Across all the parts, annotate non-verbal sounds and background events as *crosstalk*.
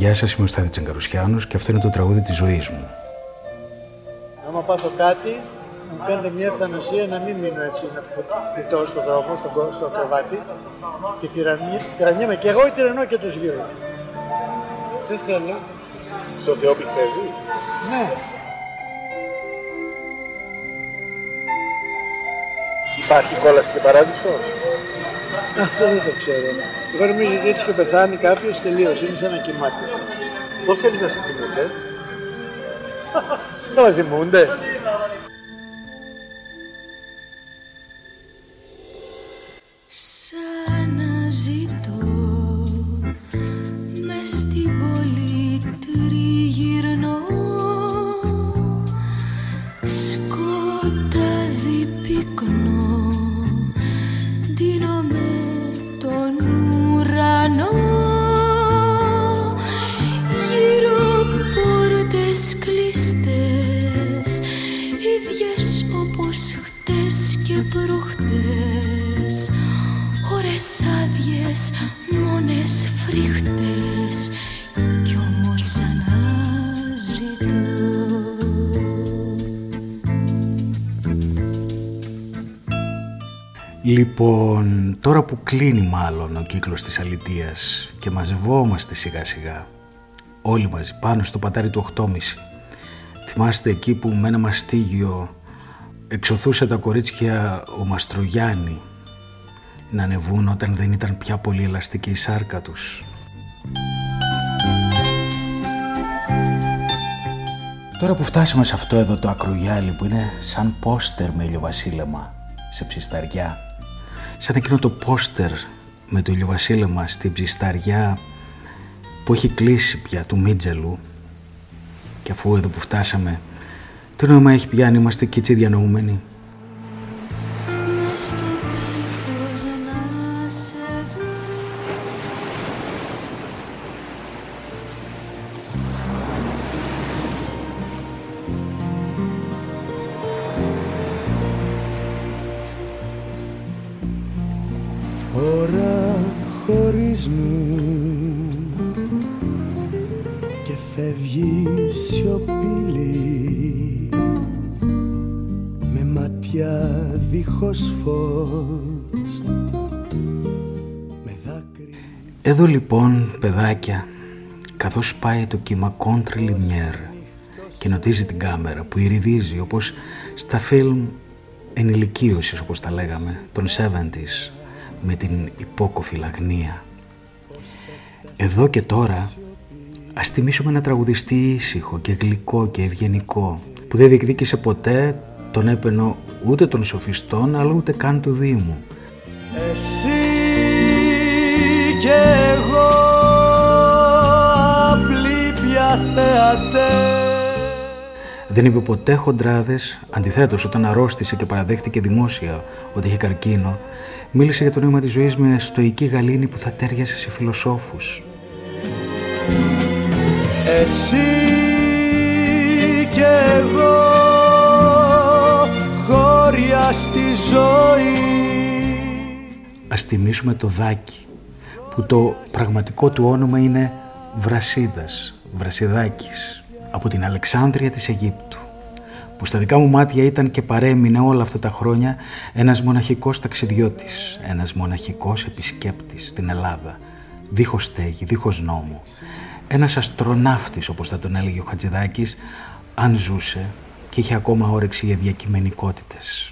Γεια σας, είμαι ο Στάδη Τσαγκαρουσιάνος και αυτό είναι το τραγούδι της ζωής μου. Άμα πάθω κάτι, μου κάνετε μια ευθανασία να μην μείνω έτσι να φυτώ στον δρόμο, στο, στο κρεβάτι και τυραννιέμαι και εγώ ή τυραννώ και τους γύρω. Δεν θέλω. Στο Θεό πιστεύεις; Ναι. Υπάρχει κόλαση και παράδεισος; Αυτό δεν το ξέρω. Εγώ νομίζω ότι έτσι και πεθάνει κάποιος τελείως, είναι σαν να κοιμάται. Πώς θέλεις να σε θυμούνται; Θα με θυμούνται. Λοιπόν, τώρα που κλείνει μάλλον ο κύκλος της αλητείας και μαζευόμαστε σιγά σιγά όλοι μαζί πάνω στο πατάρι του 8.30 θυμάστε εκεί που με ένα μαστίγιο εξωθούσε τα κορίτσια ο Μαστρογιάννη να ανεβούν όταν δεν ήταν πια πολύ ελαστική η σάρκα τους. Τώρα που φτάσαμε σε αυτό εδώ το ακρογιάλι που είναι σαν πόστερ με ηλιοβασίλεμα σε ψισταριά σαν εκείνο το πόστερ με το ηλιοβασίλεμα στην ψισταριά που έχει κλείσει πια του Μίτζελου. Και αφού εδώ που φτάσαμε τι νόημα έχει πια αν είμαστε και έτσι διανοούμενοι; Εδώ λοιπόν, παιδάκια, καθώς πάει το κύμα κόντρε λιμιέρ και νοτίζει την κάμερα που ηριδίζει όπως στα φιλμ ενηλικίωσης όπως τα λέγαμε, των 70's με την υπόκοφη λαγνία. Εδώ και τώρα ας τιμήσουμε ένα τραγουδιστή ήσυχο και γλυκό και ευγενικό που δεν διεκδίκησε ποτέ τον έπαινο ούτε των σοφιστών αλλά ούτε καν του Δήμου. Εσύ και εγώ απλή πια Δεν είπε ποτέ χοντράδες, αντιθέτως όταν αρρώστησε και παραδέχτηκε δημόσια ότι είχε καρκίνο, μίλησε για το νόημα της ζωής με στοική γαλήνη που θα τέριασε σε φιλοσόφους. Εσύ στη ζωή Ας τιμήσουμε το δάκι που το πραγματικό του όνομα είναι Βρασίδας, Βρασιδάκης από την Αλεξάνδρεια της Αιγύπτου που στα δικά μου μάτια ήταν και παρέμεινε όλα αυτά τα χρόνια ένας μοναχικός ταξιδιώτης, ένας μοναχικός επισκέπτης στην Ελλάδα, δίχως στέγη, δίχως νόμο. Ένας αστροναύτης, όπως θα τον έλεγε ο Χατζηδάκης, αν ζούσε και είχε ακόμα όρεξη για διακειμενικότητες.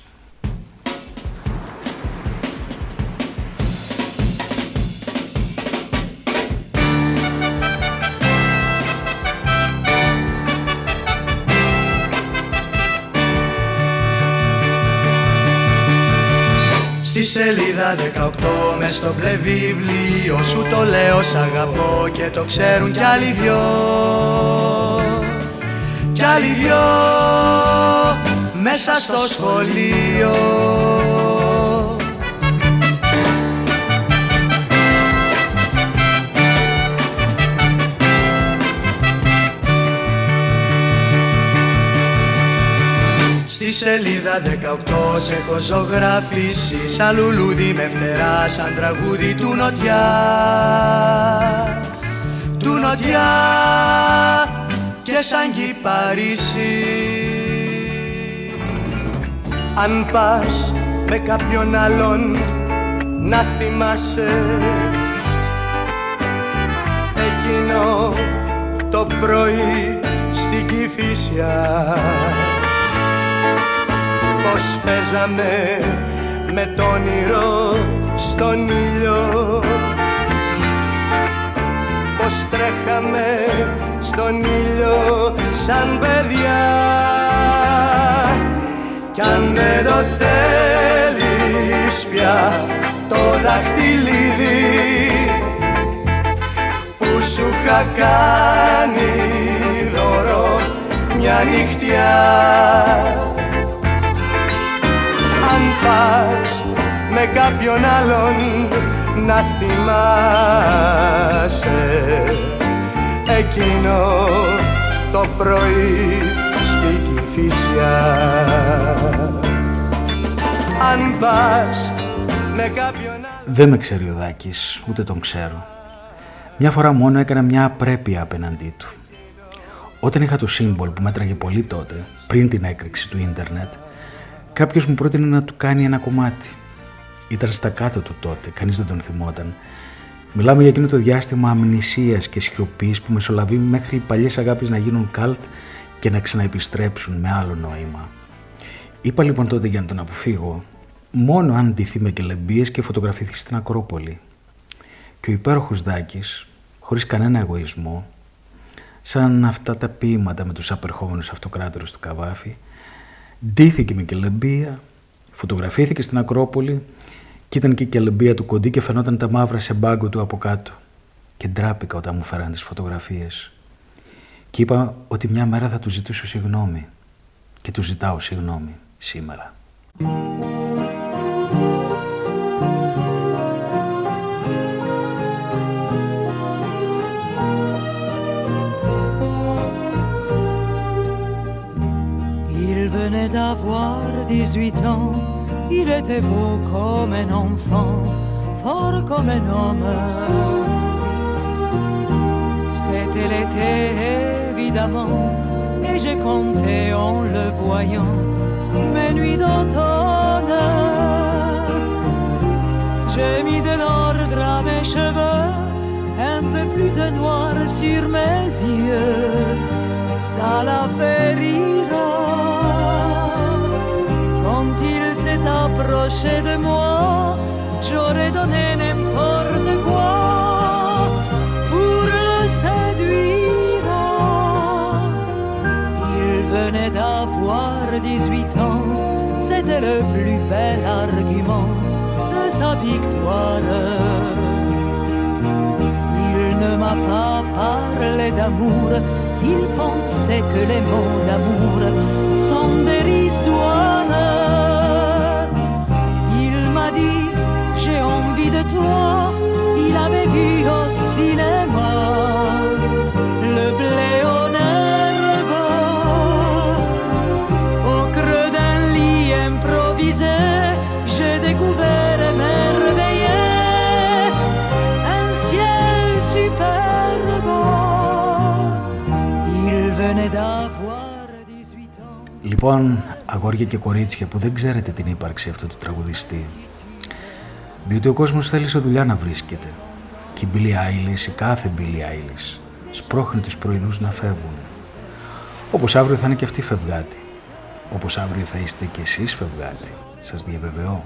Στη σελίδα 18 μες στο μπλε βιβλίο σου το λέω σ' αγαπώ και το ξέρουν κι άλλοι δυο. Κι άλλοι δυο μέσα στο σχολείο σελίδα 18 σε έχω ζωγραφίσει Σαν λουλούδι με φτερά, σαν τραγούδι του νοτιά. Του νοτιά φωτιά και σαν Παρίσι. Αν πας με κάποιον άλλον να θυμάσαι εκείνο το πρωί στην Κηφίσια πως παίζαμε με το όνειρο στον ήλιο. Πως τρέχαμε στον ήλιο σαν παιδιά. Κι αν δεν το θέλεις πια το δαχτυλίδι που σου είχα κάνει δώρο μια νυχτιά. αν πας με κάποιον άλλον να θυμάσαι. Εκείνο το πρωί στη Κηφίσια αν πας με κάποιον άλλον Δεν με ξέρει ο Δάκης, ούτε τον ξέρω. Μια φορά μόνο έκανα μια απρέπεια απέναντί του. Όταν είχα το σύμβολ που μέτραγε πολύ τότε, πριν την έκρηξη του ίντερνετ, κάποιος μου πρότεινε να του κάνει ένα κομμάτι. Ήταν στα κάτω του τότε, κανείς δεν τον θυμόταν. Μιλάμε για εκείνο το διάστημα αμνησίας και σιωπής που μεσολαβεί μέχρι οι παλιές αγάπης να γίνουν καλτ και να ξαναεπιστρέψουν με άλλο νόημα. Είπα λοιπόν τότε για να τον αποφύγω, μόνο αν ντυθεί με κελεμπίες και φωτογραφηθεί στην Ακρόπολη. Και ο υπέροχος Δάκης, χωρίς κανένα εγωισμό, σαν αυτά τα ποίηματα με τους απερχόμενους αυτοκράτερους του Καβάφη, ντύθηκε με κελεμπία, φωτογραφήθηκε στην Ακρόπολη και ήταν και η κελεμπία του κοντή και φαινόταν τα μαύρα σε μπάγκο του από κάτω. Και ντράπηκα όταν μου φέραν τις φωτογραφίες. Και είπα ότι μια μέρα θα του ζητήσω συγγνώμη. Και του ζητάω συγγνώμη σήμερα. 18 ans, il était beau comme un enfant, fort comme un homme. C'était l'été évidemment, et j'ai compté en le voyant mes nuits d'automne. J'ai mis de l'ordre à mes cheveux, un peu plus de noir sur mes yeux, ça l'a fait rire approché de moi, j'aurais donné n'importe quoi pour le séduire. Il venait d'avoir 18 ans, c'était le plus bel argument de sa victoire. Il ne m'a pas parlé d'amour, il pensait que les mots d'amour sont dérisoires. Toi, il avait vu au cinéma le blé en herbe au creux d'un lit improvisé. J'ai découvert émerveillé un ciel superbe. Il venait d'avoir 18 ans. Λοιπόν, αγόρια και κορίτσια που δεν ξέρετε την ύπαρξη αυτού του τραγουδιστή, Διότι ο κόσμος θέλει σε δουλειά να βρίσκεται. Και η Billie Eilish, η κάθε Billie Eilish, σπρώχνει τους πρωινούς να φεύγουν. Όπως αύριο θα είναι και αυτή φευγάτη. Όπως αύριο θα είστε και εσείς φευγάτη. Σας διαβεβαιώ.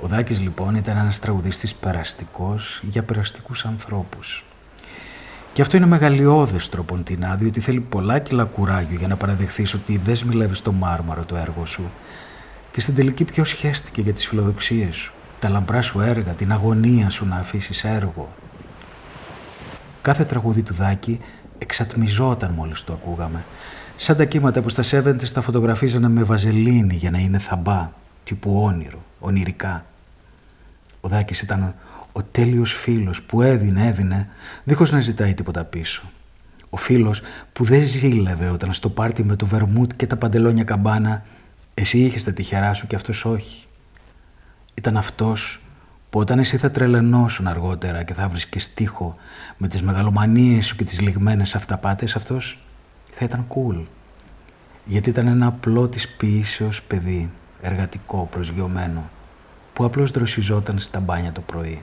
Ο Δάκης λοιπόν ήταν ένας τραγουδιστής περαστικός για περαστικούς ανθρώπους. Και αυτό είναι μεγαλειώδες τροποντινά, διότι θέλει πολλά κιλά κουράγιο για να παραδεχθείς ότι δεν σμιλεύεις το μάρμαρο το έργο σου και στην τελική ποιο σχέστηκε για τις φιλοδοξίες σου, τα λαμπρά σου έργα, την αγωνία σου να αφήσεις έργο. Κάθε τραγούδι του Δάκη εξατμιζόταν μόλις το ακούγαμε. Σαν τα κύματα που στα σέβεντες τα φωτογραφίζανε με βαζελίνη για να είναι θαμπά, τύπου όνειρο, ονειρικά. Ο Δάκης ήταν ο τέλειος φίλος που έδινε, έδινε, δίχως να ζητάει τίποτα πίσω. Ο φίλος που δεν ζήλευε όταν στο πάρτι με το βερμούτ και τα παντελόνια καμπάνα εσύ είχες τα τυχερά σου και αυτός όχι. Ήταν αυτός που όταν εσύ θα τρελαινώσουν αργότερα και θα βρεις και στίχο με τις μεγαλομανίες σου και τις λιγμένες αυταπάτες αυτός θα ήταν cool. Γιατί ήταν ένα απλό της ποιήσεως παιδί, εργατικό, προσγειωμένο, που απλώς δροσιζόταν στα μπάνια το πρωί.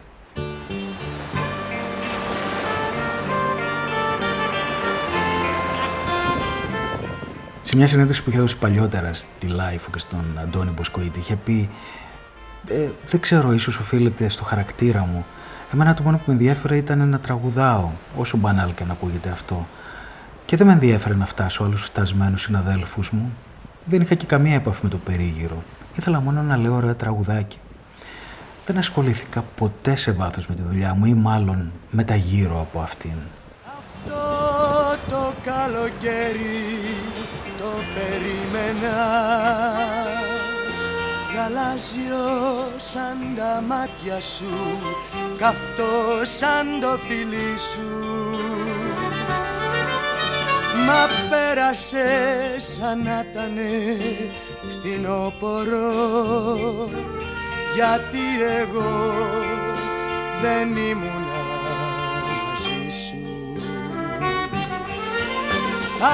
Σε μια συνέντευξη που είχε δώσει παλιότερα στη Life και στον Αντώνη Μποσκοίτη, είχε πει ε, δεν ξέρω, ίσως οφείλεται στο χαρακτήρα μου. Εμένα το μόνο που με ενδιέφερε ήταν να τραγουδάω, όσο μπανάλ και να ακούγεται αυτό. Και δεν με ενδιέφερε να φτάσω άλλους φτασμένους συναδέλφους μου. Δεν είχα και καμία επαφή με το περίγυρο. Ήθελα μόνο να λέω ωραία τραγουδάκι. Δεν ασχολήθηκα ποτέ σε βάθος με τη δουλειά μου ή μάλλον με τα γύρω από αυτήν. Αυτό το καλοκαίρι το περίμενα γαλάζιος σαν τα μάτια σου καυτό σαν το φιλί σου. Μα πέρασε σαν να ήταν φθινόπορο γιατί εγώ δεν ήμουν μαζί σου.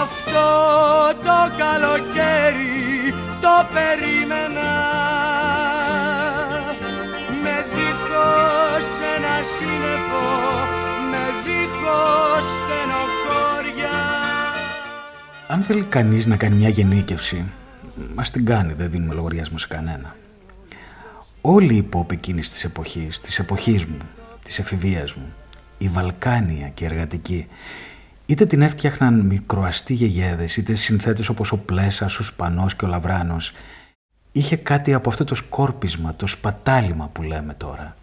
Αυτό το καλοκαίρι το περίμενα. Με δίχως ένα σύννεφο με δίχως στενοχώρια. Αν θέλει κανείς να κάνει μια γενίκευση ας την κάνει, δεν δίνουμε λογαριασμό σε κανένα. Όλη η pop εκείνης της εποχής, της εποχής μου, της εφηβείας μου, η Βαλκάνια και η εργατική, είτε την έφτιαχναν μικροαστοί γεγέδες, είτε συνθέτες όπως ο Πλέσας, ο Σπανός και ο Λαβράνος, είχε κάτι από αυτό το σκόρπισμα, το σπατάλημα που λέμε τώρα.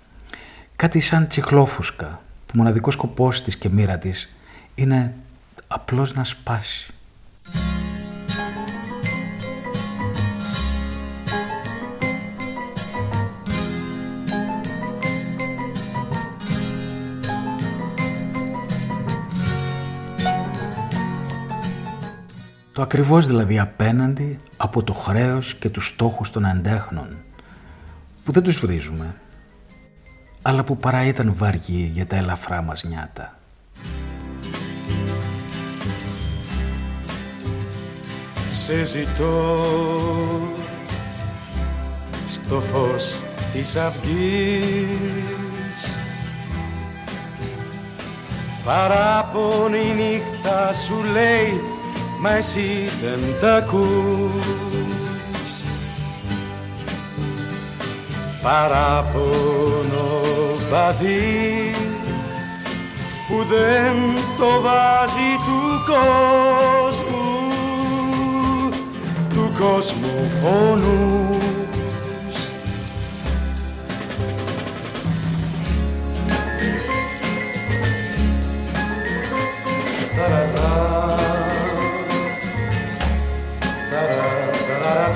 Κάτι σαν τσιχλόφουσκα, που μοναδικός σκοπός της και μοίρα της είναι απλώς να σπάσει. Το ακριβώς δηλαδή απέναντι από το χρέος και τους στόχους των αντέχνων που δεν τους βρίζουμε αλλά που παρά ήταν βαριοί για τα ελαφρά μας νιάτα. Σε ζητώ στο φως της αυγής Παράπονη νύχτα σου λέει μα εσύ δεν τα ακούς. Παράπονο βαθύ που δεν το βάζει του κόσμου του κόσμου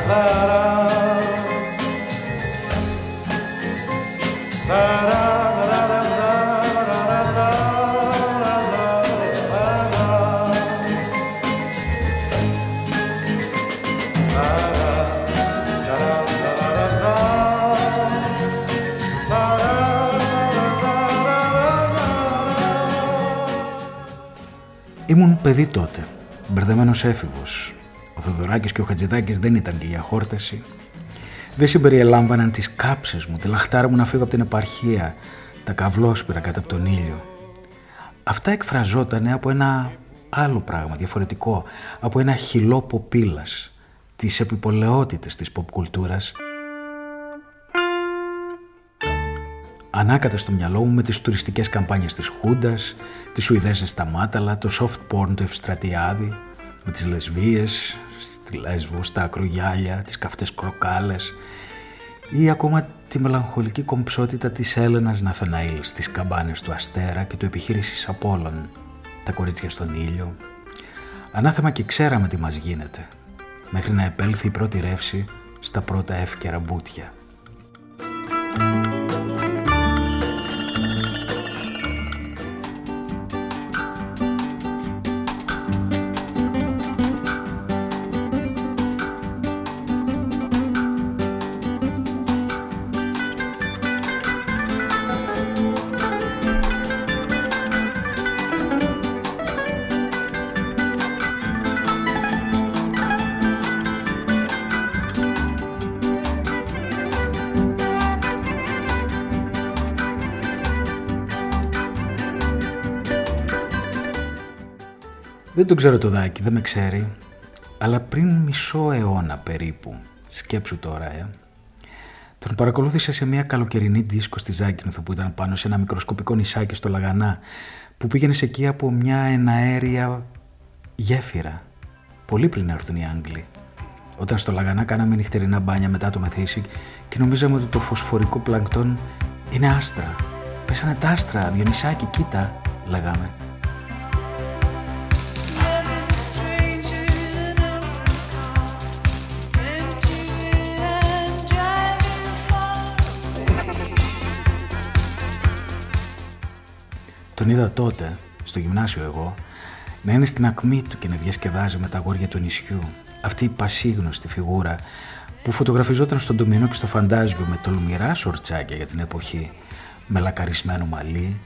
πόνους Ήμουν παιδί τότε, μπερδεμένο έφηβο. Ο Θεοδωράκης και ο Χατζηδάκης δεν ήταν και για χόρταση. Δεν συμπεριελάμβαναν τις κάψε μου, τη λαχτάρα μου να φύγω από την επαρχία, τα καυλόσπυρα κάτω από τον ήλιο. Αυτά εκφραζόταν από ένα άλλο πράγμα, διαφορετικό, από ένα χυλό ποπίλας, τις επιπολαιότητες της pop κουλτούρας ανάκατα στο μυαλό μου με τις τουριστικές καμπάνιες της Χούντας, τις Σουηδέζες στα Μάταλα, το soft porn του Ευστρατιάδη, με τις λεσβίες, στη Λέσβο, στα ακρογιάλια, τις καυτές κροκάλες ή ακόμα τη μελαγχολική κομψότητα της Έλενας Ναθαναήλ στις καμπάνες του Αστέρα και του επιχείρησης Απόλλων, τα κορίτσια στον ήλιο. Ανάθεμα και ξέραμε τι μας γίνεται, μέχρι να επέλθει η πρώτη ρεύση στα πρώτα εύκαιρα μπούτια. Δεν τον ξέρω το δάκι, δεν με ξέρει, αλλά πριν μισό αιώνα περίπου, σκέψου τώρα, ε, τον παρακολούθησε σε μια καλοκαιρινή δίσκο στη Ζάκυνθο που ήταν πάνω σε ένα μικροσκοπικό νησάκι στο Λαγανά που πήγαινε εκεί από μια εναέρια γέφυρα. Πολύ πριν έρθουν οι Άγγλοι. Όταν στο Λαγανά κάναμε νυχτερινά μπάνια μετά το μεθύσι και νομίζαμε ότι το φωσφορικό πλανκτόν είναι άστρα. Πέσανε τα άστρα, Διονυσάκη, κοίτα, λέγαμε. Τον είδα τότε, στο γυμνάσιο εγώ, να είναι στην ακμή του και να διασκεδάζει με τα αγόρια του νησιού. Αυτή η πασίγνωστη φιγούρα που φωτογραφιζόταν στον Ντομινό και στο Φαντάζιο με τολμηρά σορτσάκια για την εποχή, με λακαρισμένο μαλλί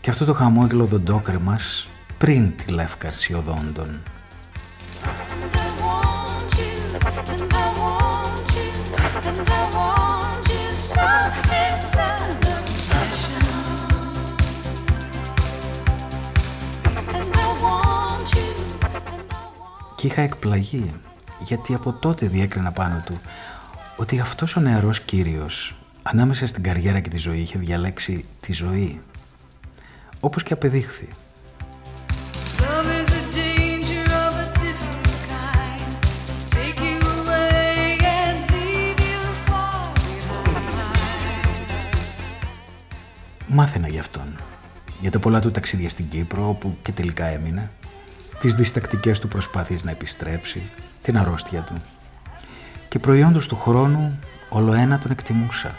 και αυτό το χαμόγελο δοντόκρεμας πριν τη λεύκαρση οδόντων. Και είχα εκπλαγεί γιατί από τότε διέκρινα πάνω του ότι αυτός ο νεαρός κύριος ανάμεσα στην καριέρα και τη ζωή είχε διαλέξει τη ζωή όπως και απεδείχθη. Μάθαινα γι' αυτόν. Για τα πολλά του ταξίδια στην Κύπρο, όπου και τελικά έμεινε, τις διστακτικές του προσπάθειες να επιστρέψει, την αρρώστια του. Και προϊόντος του χρόνου όλο ένα τον εκτιμούσα,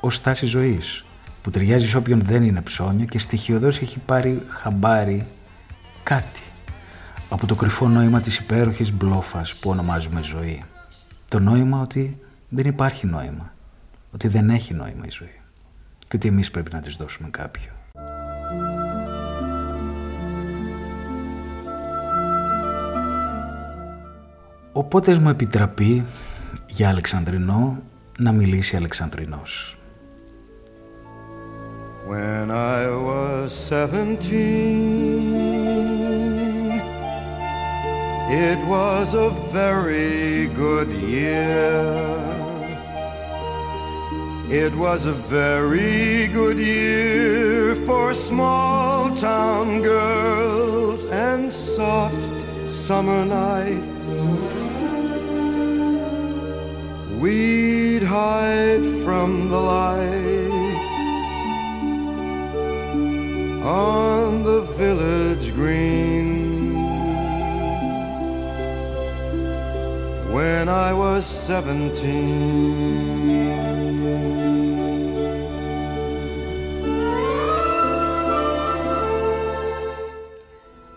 ως στάση ζωής, που ταιριάζει σε όποιον δεν είναι ψώνιο και στοιχειοδός έχει πάρει χαμπάρι κάτι από το κρυφό νόημα της υπέροχης μπλόφας που ονομάζουμε ζωή. Το νόημα ότι δεν υπάρχει νόημα, ότι δεν έχει νόημα η ζωή και ότι εμείς πρέπει να της δώσουμε κάποιο. Οπότε μου επιτραπεί για Αλεξανδρινό να μιλήσει Αλεξανδρινός. When I was seventeen, it was a very good year. It was a very good year for small town girls and soft summer nights. We'd hide from the lights on the village green. When I was seventeen.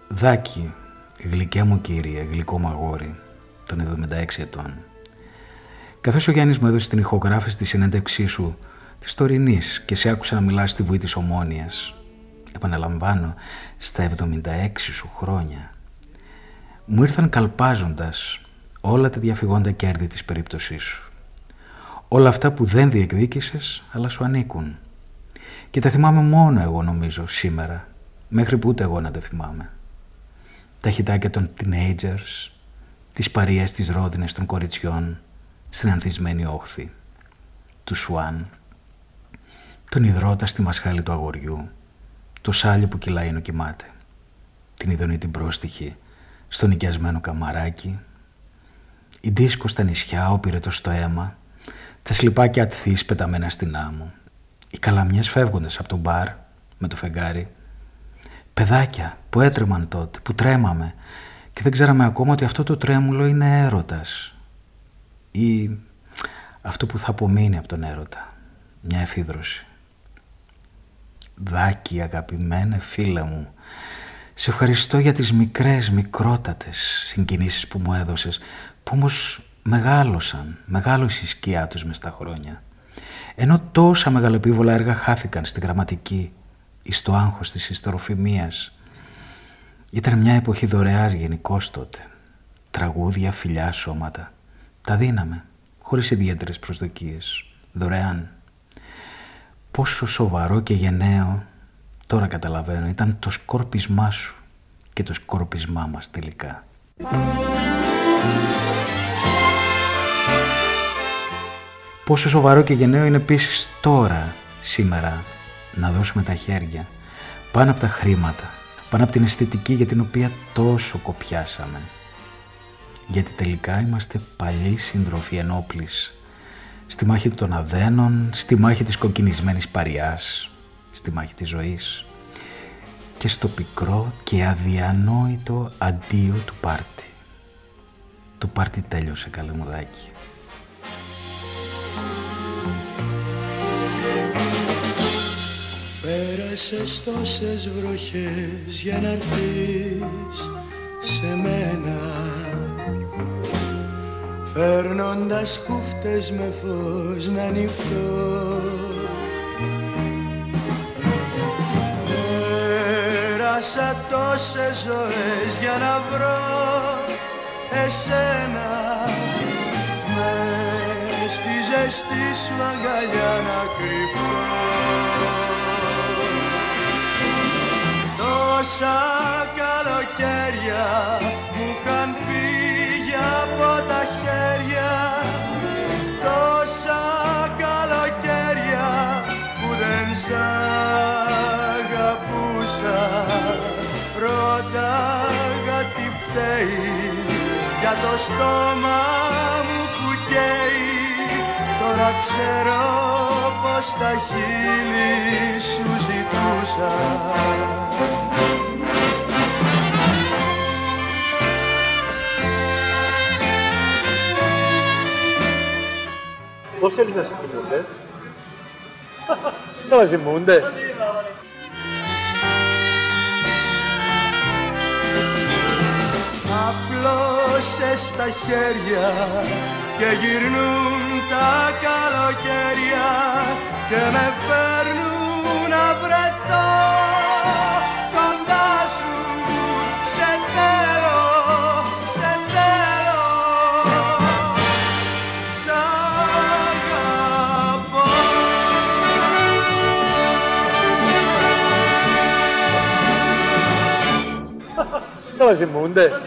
Δάκη, γλυκιά μου κύριε, γλυκό μαγόρι, των 76 ετών. Καθώς ο Γιάννης μου έδωσε την ηχογράφηση της συνέντευξή σου, της τωρινής και σε άκουσα να μιλάς στη βουή της ομόνιας, επαναλαμβάνω, στα 76 σου χρόνια, μου ήρθαν καλπάζοντας όλα τα διαφυγόντα κέρδη της περίπτωσής σου. Όλα αυτά που δεν διεκδίκησες, αλλά σου ανήκουν. Και τα θυμάμαι μόνο εγώ νομίζω σήμερα, μέχρι που ούτε εγώ να τα θυμάμαι. Τα χιτάκια των teenagers, τις παριές της ρόδινες των κοριτσιών, στην ανθισμένη όχθη, του Σουάν, τον υδρότα στη μασχάλη του αγοριού, το σάλιο που κυλάει ενώ κοιμάται, την ειδονή την πρόστιχη, στο νοικιασμένο καμαράκι, η δίσκο στα νησιά, ο πυρετός στο αίμα, τα σλιπάκια ατθείς πεταμένα στην άμμο, οι καλαμιές φεύγοντας από το μπαρ με το φεγγάρι, παιδάκια που έτρεμαν τότε, που τρέμαμε και δεν ξέραμε ακόμα ότι αυτό το τρέμουλο είναι έρωτας ή αυτό που θα απομείνει από τον έρωτα, μια εφίδρωση. Δάκη αγαπημένε φίλε μου, σε ευχαριστώ για τις μικρές, μικρότατες συγκινήσεις που μου έδωσες, που όμως μεγάλωσαν, μεγάλωσε η σκιά τους μες στα χρόνια. Ενώ τόσα μεγαλοπίβολα έργα χάθηκαν στη γραμματική ή στο άγχος της ιστεροφημίας. Ήταν μια εποχή δωρεάς γενικώς τότε. Τραγούδια, φιλιά, σώματα. Τα δίναμε, χωρίς ιδιαίτερες προσδοκίες, δωρεάν. Πόσο σοβαρό και γενναίο, τώρα καταλαβαίνω, ήταν το σκόρπισμά σου και το σκορπισμά μας τελικά. Πόσο σοβαρό και γενναίο είναι επίσης τώρα, σήμερα, να δώσουμε τα χέρια πάνω από τα χρήματα, πάνω από την αισθητική για την οποία τόσο κοπιάσαμε. Γιατί τελικά είμαστε παλιοί σύντροφοι ενόπλης, στη μάχη των αδένων, στη μάχη της κοκκινισμένης παριάς, στη μάχη της ζωής και στο πικρό και αδιανόητο αντίο του πάρτι. Το πάρτι τέλειωσε καλεμουδάκι. Πέρασες τόσες βροχές για να έρθεις σε μένα Φέρνοντας κούφτες με φως να νυχτώ Πέρασα τόσες ζωές για να βρω εσένα Μες στη ζεστή σου αγκαλιά να κρυφώ Τόσα καλοκαίρια το στόμα μου που καίει Τώρα ξέρω πως τα χείλη σου ζητούσα Πώς θέλεις να σε θυμούνται; *laughs* Θα μας θυμούνται. Απλώσες τα χέρια και γυρνούν τα καλοκαίρια και με φέρνουν να βρεθώ κοντά σου. Σε θέλω, σε θέλω. Σ' αγαπώ. Θα μας θυμούνται.